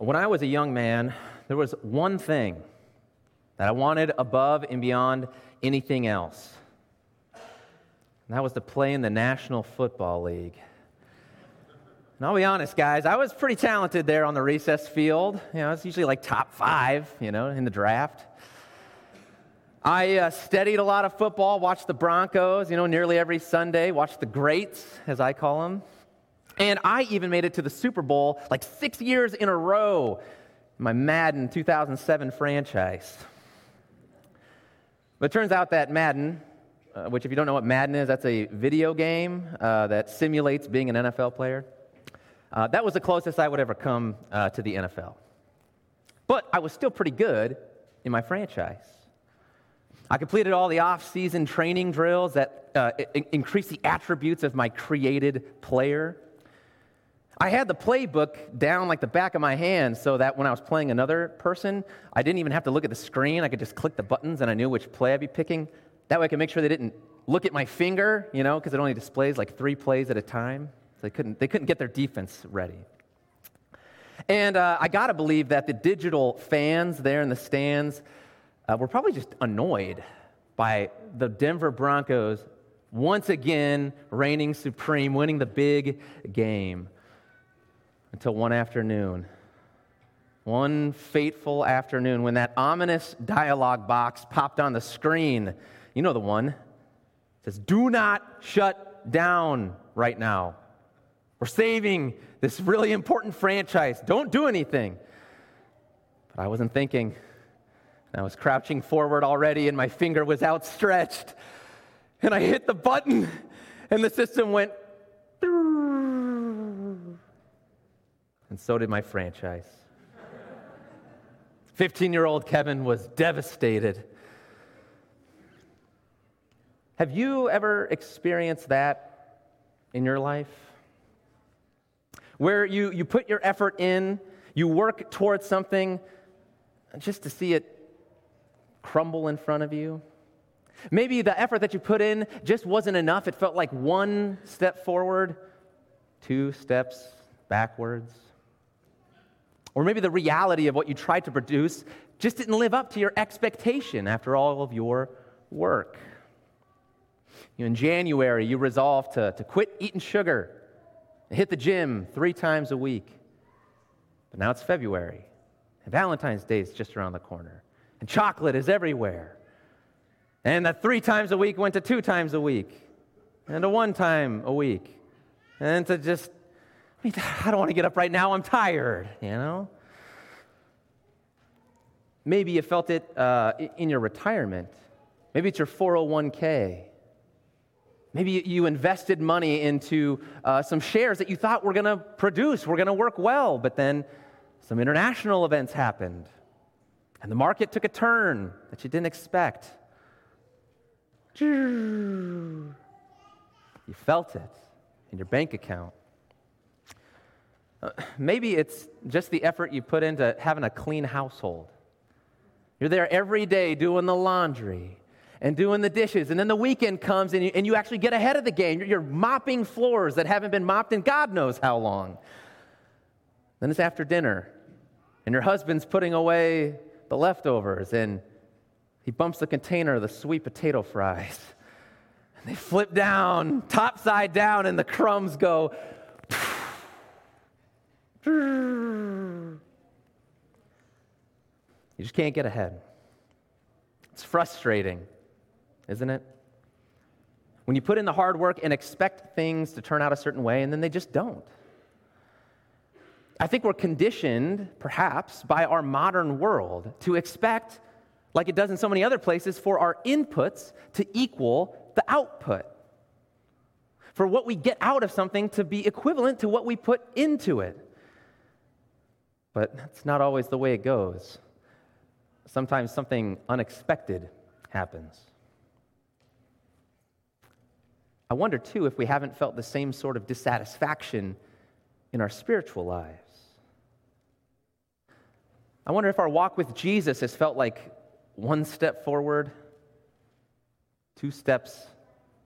When I was a young man, there was one thing that I wanted above and beyond anything else. And that was to play in the National Football League. And I'll be honest, guys, I was pretty talented there on the recess field. You know, I was usually like top five, you know, in the draft. I uh, studied a lot of football, watched the Broncos, you know, nearly every Sunday, watched the greats, as I call them. And I even made it to the Super Bowl like six years in a row in my Madden 2007 franchise. But it turns out that Madden, uh, which, if you don't know what Madden is, that's a video game uh, that simulates being an NFL player. Uh, that was the closest I would ever come uh, to the NFL. But I was still pretty good in my franchise. I completed all the off season training drills that uh, increase the attributes of my created player. I had the playbook down like the back of my hand so that when I was playing another person, I didn't even have to look at the screen. I could just click the buttons and I knew which play I'd be picking. That way I could make sure they didn't look at my finger, you know, because it only displays like three plays at a time. So they couldn't, they couldn't get their defense ready. And uh, I got to believe that the digital fans there in the stands uh, were probably just annoyed by the Denver Broncos once again reigning supreme, winning the big game until one afternoon. One fateful afternoon when that ominous dialogue box popped on the screen. You know the one. It says, Do not shut down right now. We're saving this really important franchise. Don't do anything. But I wasn't thinking. I was crouching forward already, and my finger was outstretched. And I hit the button, and the system went and so did my franchise. 15 year old Kevin was devastated. Have you ever experienced that in your life? Where you, you put your effort in, you work towards something just to see it crumble in front of you? Maybe the effort that you put in just wasn't enough. It felt like one step forward, two steps backwards. Or maybe the reality of what you tried to produce just didn't live up to your expectation after all of your work. You in January, you resolved to, to quit eating sugar hit the gym three times a week. But now it's February, and Valentine's Day is just around the corner, and chocolate is everywhere. And that three times a week went to two times a week, and to one time a week, and to just mean, I don't want to get up right now. I'm tired, you know? Maybe you felt it uh, in your retirement. Maybe it's your 401k. Maybe you invested money into uh, some shares that you thought were going to produce, were going to work well, but then some international events happened, and the market took a turn that you didn't expect. You felt it in your bank account. Uh, maybe it's just the effort you put into having a clean household. You're there every day doing the laundry and doing the dishes, and then the weekend comes and you, and you actually get ahead of the game. You're, you're mopping floors that haven't been mopped in God knows how long. Then it's after dinner, and your husband's putting away the leftovers, and he bumps the container of the sweet potato fries. And they flip down, top side down, and the crumbs go you just can't get ahead. It's frustrating, isn't it? When you put in the hard work and expect things to turn out a certain way, and then they just don't. I think we're conditioned, perhaps, by our modern world to expect, like it does in so many other places, for our inputs to equal the output. For what we get out of something to be equivalent to what we put into it. But that's not always the way it goes. Sometimes something unexpected happens. I wonder, too, if we haven't felt the same sort of dissatisfaction in our spiritual lives. I wonder if our walk with Jesus has felt like one step forward, two steps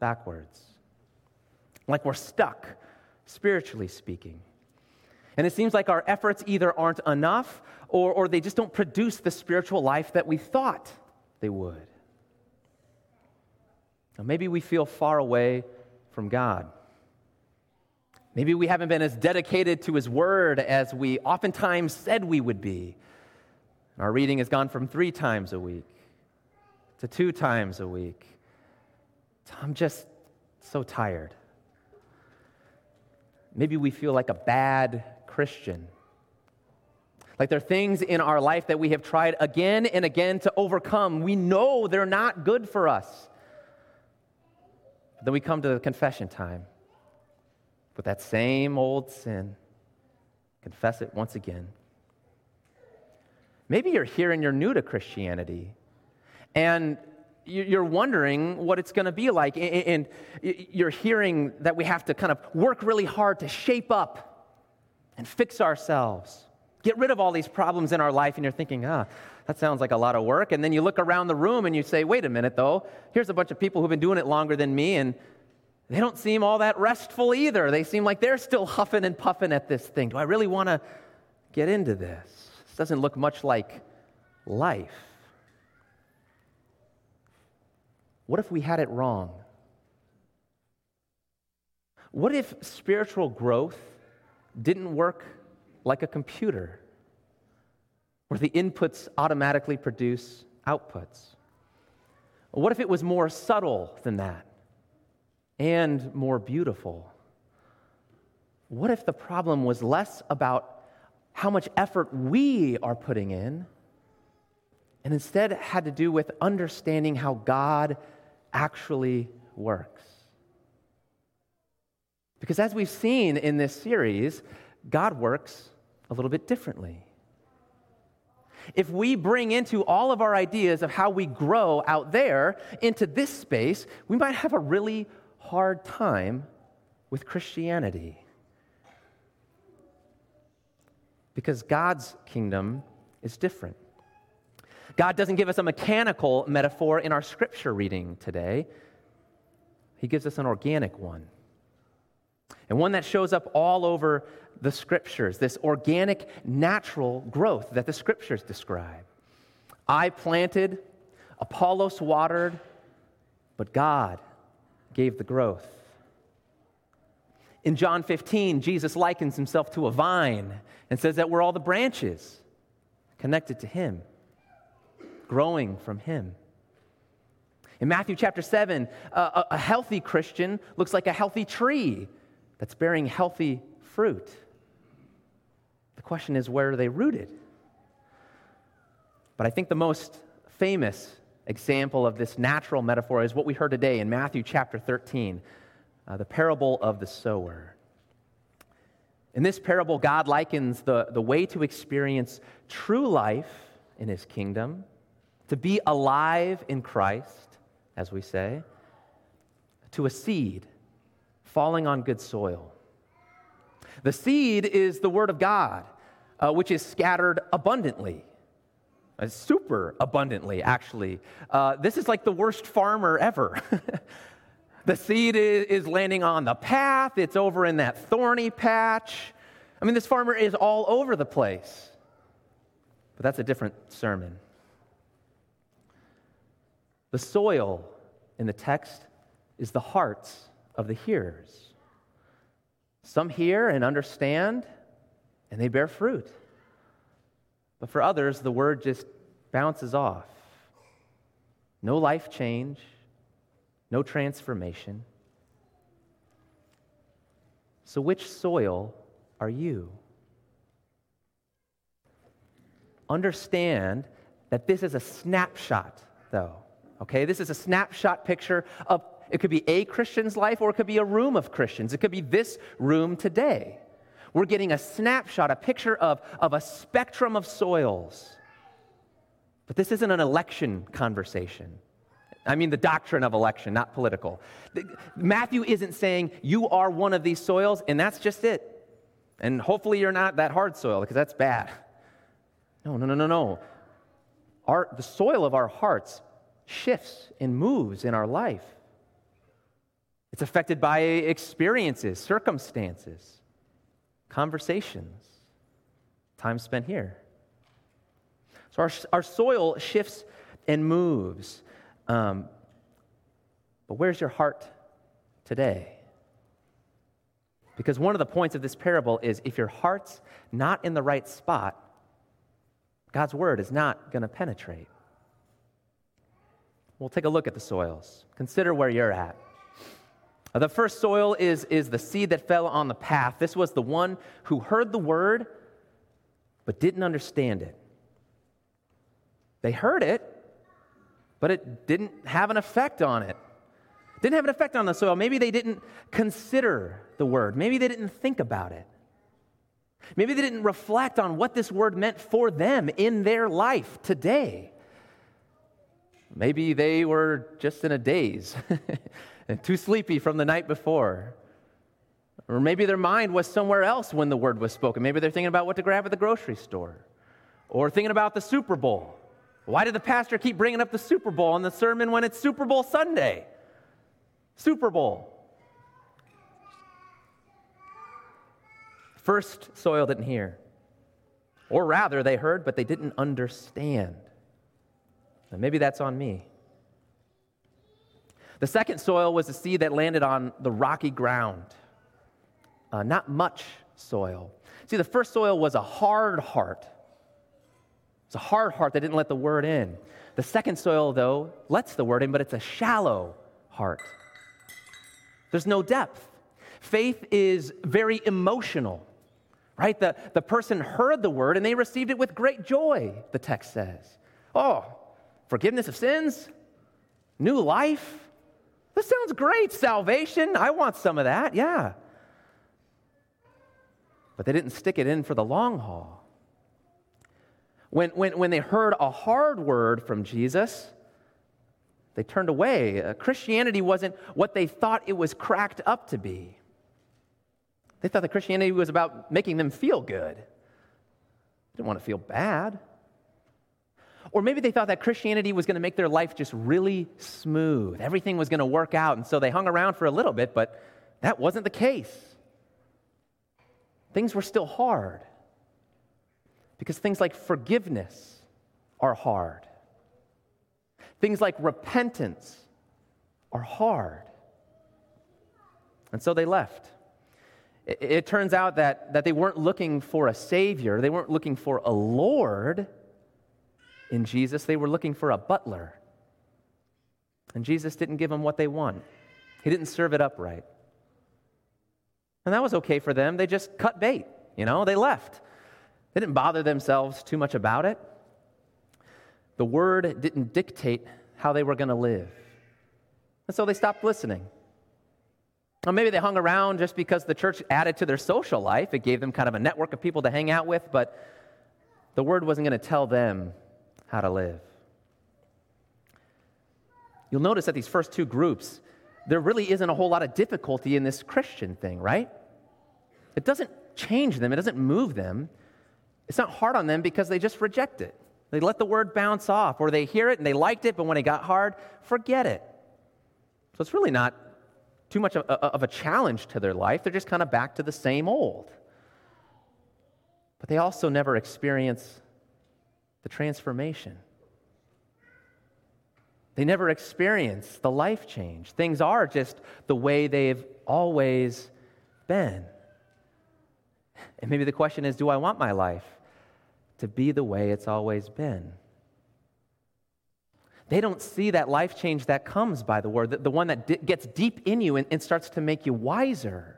backwards. Like we're stuck, spiritually speaking. And it seems like our efforts either aren't enough or, or they just don't produce the spiritual life that we thought they would. Now, maybe we feel far away from God. Maybe we haven't been as dedicated to His Word as we oftentimes said we would be. Our reading has gone from three times a week to two times a week. I'm just so tired. Maybe we feel like a bad Christian. Like there are things in our life that we have tried again and again to overcome. We know they're not good for us. But then we come to the confession time with that same old sin, confess it once again. Maybe you're here and you're new to Christianity, and you're wondering what it's going to be like, and you're hearing that we have to kind of work really hard to shape up and fix ourselves, get rid of all these problems in our life, and you're thinking, ah, that sounds like a lot of work. And then you look around the room and you say, wait a minute, though, here's a bunch of people who've been doing it longer than me, and they don't seem all that restful either. They seem like they're still huffing and puffing at this thing. Do I really want to get into this? This doesn't look much like life. What if we had it wrong? What if spiritual growth didn't work like a computer, where the inputs automatically produce outputs? What if it was more subtle than that and more beautiful? What if the problem was less about how much effort we are putting in and instead had to do with understanding how God actually works. Because as we've seen in this series, God works a little bit differently. If we bring into all of our ideas of how we grow out there into this space, we might have a really hard time with Christianity. Because God's kingdom is different. God doesn't give us a mechanical metaphor in our scripture reading today, He gives us an organic one. And one that shows up all over the scriptures, this organic, natural growth that the scriptures describe. I planted, Apollos watered, but God gave the growth. In John 15, Jesus likens himself to a vine and says that we're all the branches connected to him growing from Him. In Matthew chapter 7, a, a healthy Christian looks like a healthy tree that's bearing healthy fruit. The question is, where are they rooted? But I think the most famous example of this natural metaphor is what we heard today in Matthew chapter 13, uh, the parable of the sower. In this parable, God likens the, the way to experience true life in his kingdom to be alive in Christ, as we say, to a seed falling on good soil. The seed is the Word of God, uh, which is scattered abundantly. Uh, super abundantly, actually. Uh, this is like the worst farmer ever. the seed is, is landing on the path, it's over in that thorny patch. I mean, this farmer is all over the place. But that's a different sermon. The soil in the text is the hearts of the hearers. Some hear and understand, and they bear fruit. But for others, the word just bounces off. No life change, no transformation. So, which soil are you? Understand that this is a snapshot, though. Okay, this is a snapshot picture of it could be a Christian's life or it could be a room of Christians. It could be this room today. We're getting a snapshot, a picture of, of a spectrum of soils. But this isn't an election conversation. I mean, the doctrine of election, not political. Matthew isn't saying you are one of these soils and that's just it. And hopefully you're not that hard soil because that's bad. No, no, no, no, no. Our, the soil of our hearts shifts and moves in our life. It's affected by experiences, circumstances. conversations, time spent here. So our, our soil shifts and moves. Um, but where's your heart today? Because one of the points of this parable is if your heart's not in the right spot, God's word is not going to penetrate. We'll take a look at the soils. Consider where you're at. Uh, the first soil is, is the seed that fell on the path. This was the one who heard the word but didn't understand it. They heard it, but it didn't have an effect on it. Didn't have an effect on the soil. Maybe they didn't consider the word. Maybe they didn't think about it. Maybe they didn't reflect on what this word meant for them in their life today. Maybe they were just in a daze and too sleepy from the night before. Or maybe their mind was somewhere else when the word was spoken. Maybe they're thinking about what to grab at the grocery store or thinking about the Super Bowl. Why did the pastor keep bringing up the Super Bowl in the sermon when it's Super Bowl Sunday? Super Bowl. First soil didn't hear. Or rather, they heard, but they didn't understand. Maybe that's on me. The second soil was the seed that landed on the rocky ground. Uh, not much soil. See, the first soil was a hard heart. It's a hard heart that didn't let the word in. The second soil, though, lets the word in, but it's a shallow heart. There's no depth. Faith is very emotional, right? The, the person heard the word and they received it with great joy, the text says. Oh, forgiveness of sins, new life. This sounds great. Salvation. I want some of that. Yeah. But they didn't stick it in for the long haul. When, when, when they heard a hard word from Jesus, they turned away. Uh, Christianity wasn't what they thought it was cracked up to be. They thought that Christianity was about making them feel good. They didn't want to feel bad. Or maybe they thought that Christianity was going to make their life just really smooth. Everything was going to work out. And so they hung around for a little bit, but that wasn't the case. Things were still hard because things like forgiveness are hard. Things like repentance are hard. And so they left. It, turns out that, that they weren't looking for a Savior, they weren't looking for a Lord in Jesus, they were looking for a butler. And Jesus didn't give them what they want, He didn't serve it up right. And that was okay for them. They just cut bait, you know, they left. They didn't bother themselves too much about it. The word didn't dictate how they were going to live. And so they stopped listening. Or maybe they hung around just because the church added to their social life. It gave them kind of a network of people to hang out with, but the word wasn't going to tell them how to live. You'll notice that these first two groups, there really isn't a whole lot of difficulty in this Christian thing, right? It doesn't change them, it doesn't move them. It's not hard on them because they just reject it. They let the word bounce off, or they hear it and they liked it, but when it got hard, forget it. So it's really not too much of a, of a challenge to their life. They're just kind of back to the same old. But they also never experience the transformation. They never experience the life change. Things are just the way they've always been. And maybe the question is do I want my life to be the way it's always been? They don't see that life change that comes by the word, the, the one that d- gets deep in you and, and starts to make you wiser,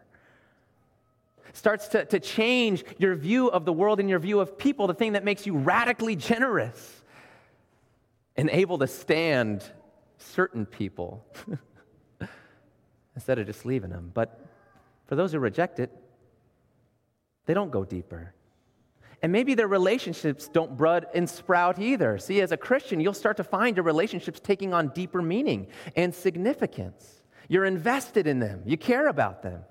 starts to, to change your view of the world and your view of people, the thing that makes you radically generous and able to stand certain people instead of just leaving them. But for those who reject it, they don't go deeper. And maybe their relationships don't bud and sprout either. See, as a Christian, you'll start to find your relationships taking on deeper meaning and significance. You're invested in them, you care about them.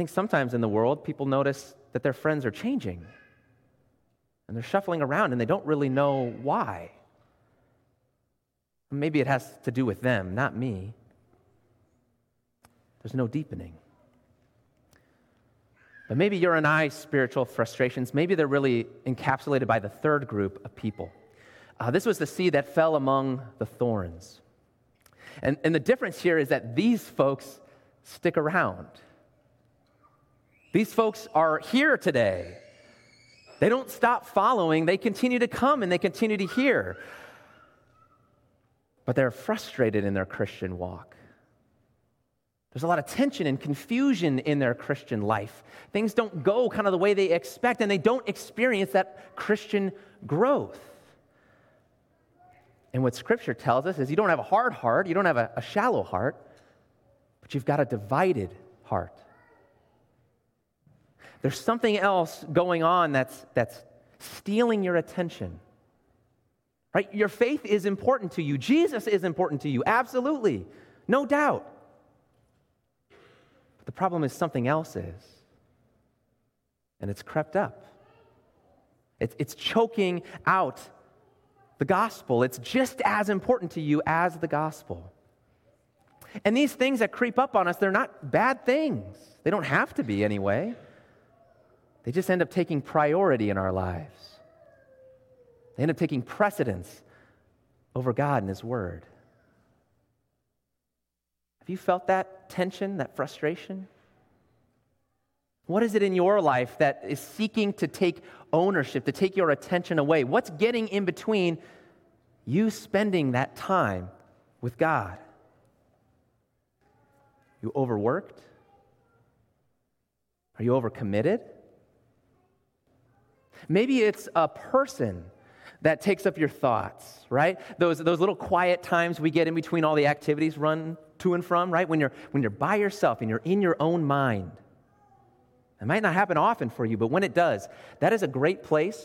I think sometimes in the world, people notice that their friends are changing and they're shuffling around and they don't really know why. Maybe it has to do with them, not me. There's no deepening. But maybe your and I's spiritual frustrations, maybe they're really encapsulated by the third group of people. Uh, this was the seed that fell among the thorns. And, and the difference here is that these folks stick around. These folks are here today. They don't stop following, they continue to come and they continue to hear. But they're frustrated in their Christian walk. There's a lot of tension and confusion in their Christian life. Things don't go kind of the way they expect, and they don't experience that Christian growth. And what Scripture tells us is you don't have a hard heart, you don't have a, a shallow heart, but you've got a divided heart. There's something else going on that's, that's stealing your attention. Right? Your faith is important to you. Jesus is important to you. Absolutely. No doubt. But the problem is something else is. And it's crept up. It's, it's choking out the gospel. It's just as important to you as the gospel. And these things that creep up on us, they're not bad things. They don't have to be anyway. They just end up taking priority in our lives. They end up taking precedence over God and His Word. Have you felt that tension, that frustration? What is it in your life that is seeking to take ownership, to take your attention away? What's getting in between you spending that time with God? You overworked? Are you overcommitted? Maybe it's a person that takes up your thoughts, right? Those, those little quiet times we get in between all the activities run to and from, right? When you're, when you're by yourself and you're in your own mind. It might not happen often for you, but when it does, that is a great place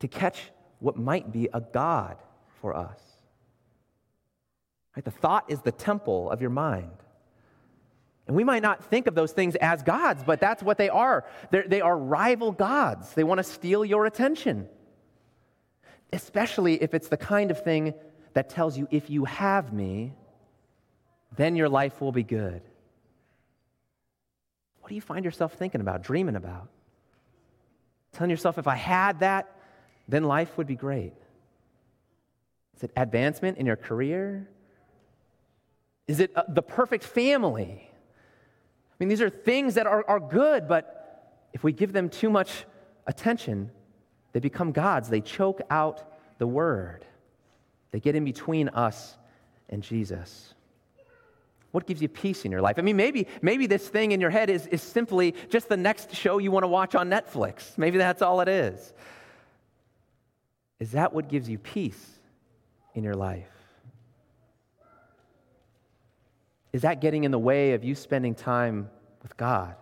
to catch what might be a God for us. Right? The thought is the temple of your mind. And we might not think of those things as gods, but that's what they are. They're, they are rival gods. They want to steal your attention, especially if it's the kind of thing that tells you, if you have me, then your life will be good. What do you find yourself thinking about, dreaming about? Telling yourself, if I had that, then life would be great. Is it advancement in your career? Is it uh, the perfect family? I mean, these are things that are, are good, but if we give them too much attention, they become gods. They choke out the word, they get in between us and Jesus. What gives you peace in your life? I mean, maybe, maybe this thing in your head is, is simply just the next show you want to watch on Netflix. Maybe that's all it is. Is that what gives you peace in your life? Is that getting in the way of you spending time with God?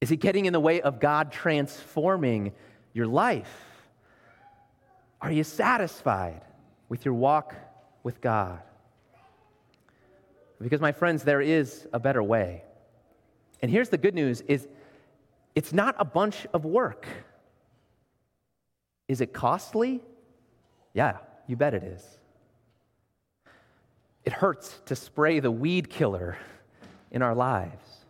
Is it getting in the way of God transforming your life? Are you satisfied with your walk with God? Because my friends, there is a better way. And here's the good news is it's not a bunch of work. Is it costly? Yeah, you bet it is. It hurts to spray the weed killer in our lives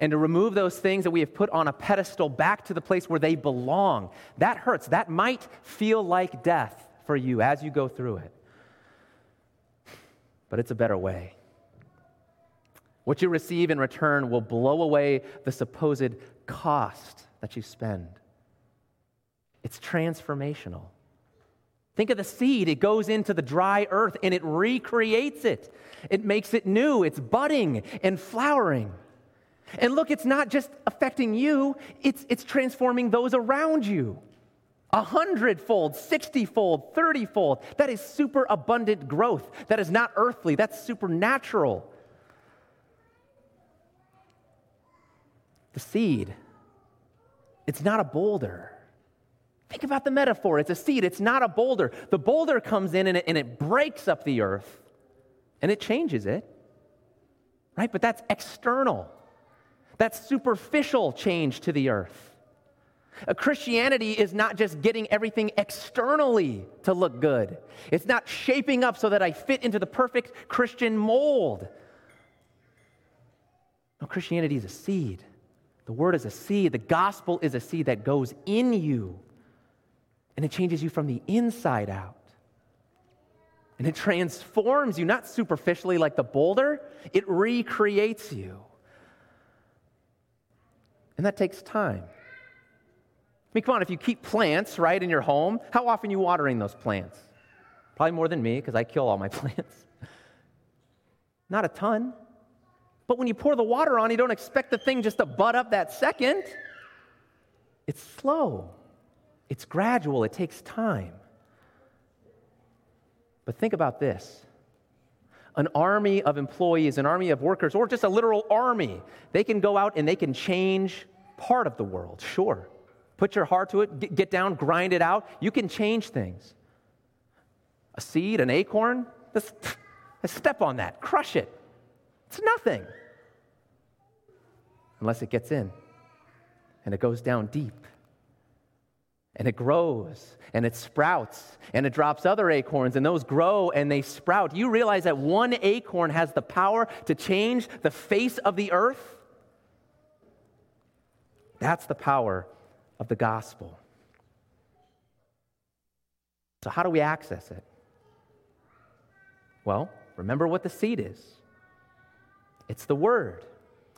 and to remove those things that we have put on a pedestal back to the place where they belong. That hurts. That might feel like death for you as you go through it. But it's a better way. What you receive in return will blow away the supposed cost that you spend. It's transformational. Think of the seed. It goes into the dry earth and it recreates it. It makes it new. It's budding and flowering. And look, it's not just affecting you, it's, it's transforming those around you. A hundredfold, sixtyfold, thirtyfold. That is super abundant growth. That is not earthly, that's supernatural. The seed, it's not a boulder. Think about the metaphor. It's a seed, it's not a boulder. The boulder comes in and it, and it breaks up the earth and it changes it, right? But that's external, that's superficial change to the earth. A Christianity is not just getting everything externally to look good. It's not shaping up so that I fit into the perfect Christian mold. No, Christianity is a seed. The word is a seed. The gospel is a seed that goes in you, and it changes you from the inside out. And it transforms you, not superficially like the boulder, it recreates you. And that takes time. I mean, come on, if you keep plants, right, in your home, how often are you watering those plants? Probably more than me, because I kill all my plants. Not a ton. But when you pour the water on, you don't expect the thing just to bud up that second. It's slow, it's gradual, it takes time. But think about this an army of employees, an army of workers, or just a literal army, they can go out and they can change part of the world, sure. Put your heart to it, get down, grind it out. You can change things. A seed, an acorn, just, step on that, crush it. It's nothing unless it gets in and it goes down deep and it grows and it sprouts and it drops other acorns and those grow and they sprout. You realize that one acorn has the power to change the face of the earth? That's the power of the gospel. So, how do we access it? Well, remember what the seed is it's the Word,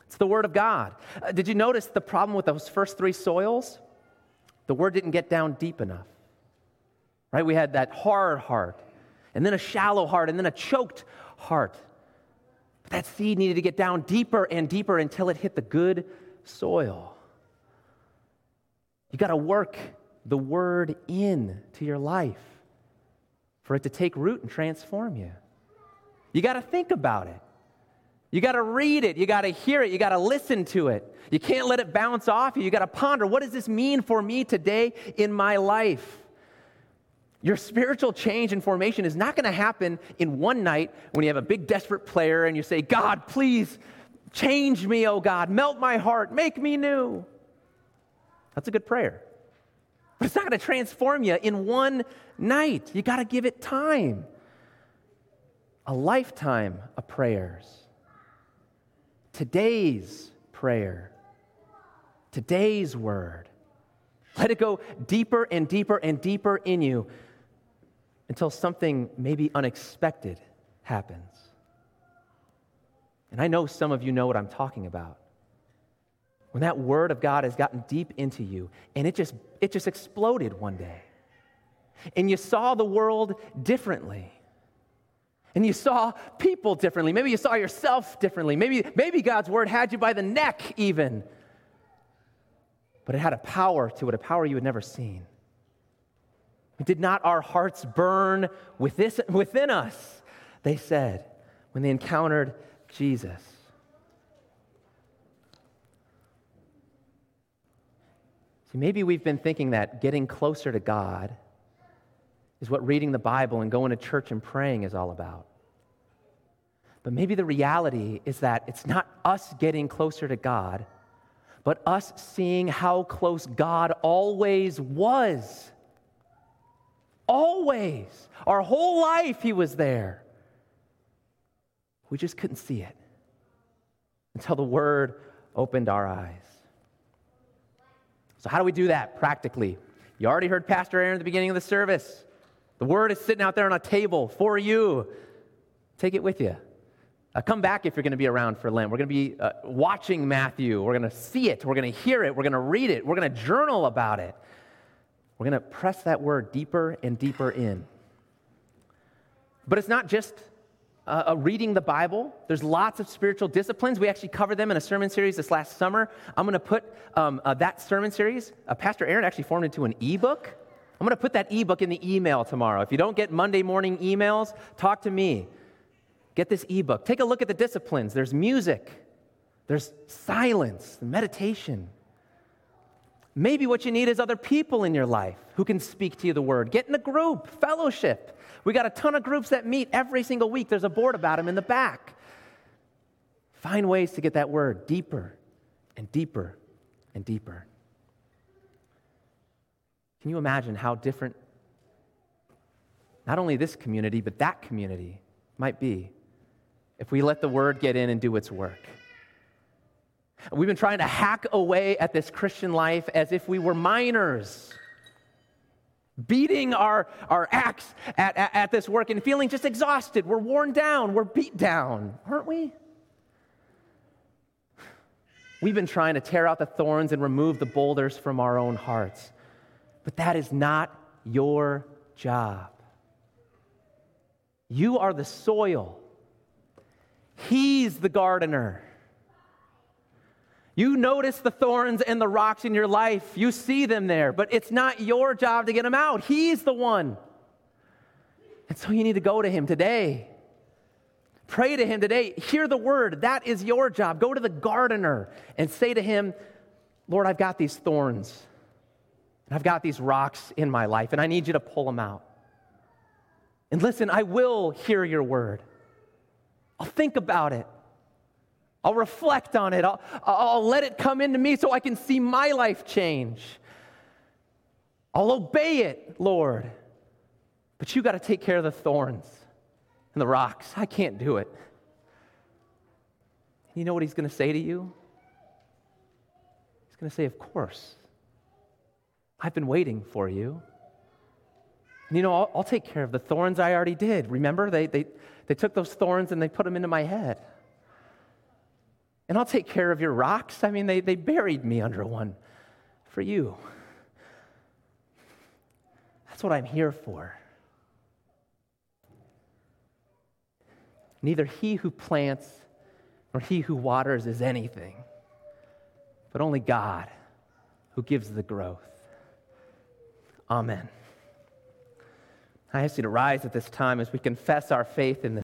it's the Word of God. Uh, did you notice the problem with those first three soils? The word didn't get down deep enough. Right? We had that hard heart, and then a shallow heart, and then a choked heart. But that seed needed to get down deeper and deeper until it hit the good soil. You got to work the word in to your life for it to take root and transform you. You got to think about it. You got to read it. You got to hear it. You got to listen to it. You can't let it bounce off you. You got to ponder what does this mean for me today in my life? Your spiritual change and formation is not going to happen in one night when you have a big, desperate player and you say, God, please change me, oh God, melt my heart, make me new. That's a good prayer. But it's not going to transform you in one night. You got to give it time a lifetime of prayers today's prayer, today's word. Let it go deeper and deeper and deeper in you until something maybe unexpected happens. And I know some of you know what I'm talking about. When that word of God has gotten deep into you and it just it just exploded one day. And you saw the world differently and you saw people differently. Maybe you saw yourself differently. Maybe, maybe God's word had you by the neck, even. But it had a power to it, a power you had never seen. Did not our hearts burn within us, they said, when they encountered Jesus? See, maybe we've been thinking that getting closer to God is what reading the Bible and going to church and praying is all about. But maybe the reality is that it's not us getting closer to God, but us seeing how close God always was. Always. Our whole life, He was there. We just couldn't see it until the Word opened our eyes. So, how do we do that practically? You already heard Pastor Aaron at the beginning of the service. The word is sitting out there on a table for you. Take it with you. Uh, come back if you're going to be around for Lent. We're going to be uh, watching Matthew. We're going to see it. We're going to hear it. We're going to read it. We're going to journal about it. We're going to press that word deeper and deeper in. But it's not just uh, reading the Bible. There's lots of spiritual disciplines. We actually covered them in a sermon series this last summer. I'm going to put um, uh, that sermon series, uh, Pastor Aaron actually formed into an ebook. I'm going to put that ebook in the email tomorrow. If you don't get Monday morning emails, talk to me. Get this ebook. Take a look at the disciplines. There's music, there's silence, meditation. Maybe what you need is other people in your life who can speak to you the word. Get in a group, fellowship. We got a ton of groups that meet every single week. There's a board about them in the back. Find ways to get that word deeper and deeper and deeper. Can you imagine how different not only this community, but that community might be if we let the word get in and do its work? We've been trying to hack away at this Christian life as if we were miners, beating our, our axe at, at, at this work and feeling just exhausted. We're worn down, we're beat down, aren't we? We've been trying to tear out the thorns and remove the boulders from our own hearts. But that is not your job. You are the soil, He's the gardener. You notice the thorns and the rocks in your life. You see them there, but it's not your job to get them out. He's the one. And so you need to go to Him today. Pray to Him today. Hear the word. That is your job. Go to the gardener and say to Him, Lord, I've got these thorns. And I've got these rocks in my life, and I need you to pull them out. And listen, I will hear your word. I'll think about it. I'll reflect on it. I'll, I'll let it come into me so I can see my life change. I'll obey it, Lord. But you got to take care of the thorns and the rocks. I can't do it. You know what he's going to say to you? He's going to say, Of course. I've been waiting for you. And you know, I'll, I'll, take care of the thorns I already did. Remember, they, they, they took those thorns and they put them into my head. And I'll take care of your rocks. I mean, they, they buried me under one for you. That's what I'm here for. Neither he who plants nor he who waters is anything, but only God who gives the growth. Amen. I ask you to rise at this time as we confess our faith in this.